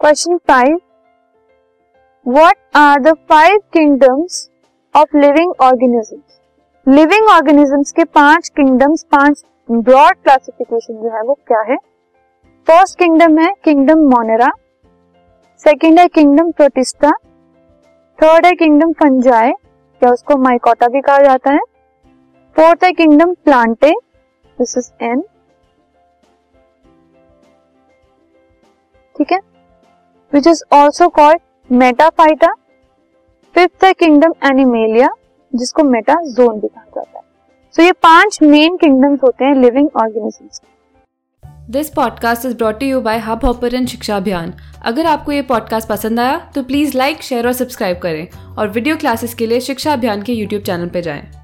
Question five what are the five kingdoms of living organisms living organisms के पाँच kingdoms पाँच broad classification जो है वो क्या है? फ़र्स्ट किंगडम है किंगडम मोनेरा सेकेंड है किंगडम प्रोटिस्टा थर्ड है किंगडम फंजाई या उसको माइकोटा भी कहा जाता है. फोर्थ है kingdom Plantae this is an ठीक है? Which is also called Metaphyta fifth है किंगडम एनिमेलिया जिसको मेटाजोन भी कहा जाता है। सो so, ये पाँच मेन किंगडम्स होते हैं living organisms this podcast is brought you by Hubhopper Shiksha Abhiyan अगर आपको ये पॉडकास्ट पसंद आया तो प्लीज़ लाइक शेयर और सब्सक्राइब करें। और वीडियो क्लासेस के लिए शिक्षा अभियान के यूट्यूब चैनल पर जाएँ।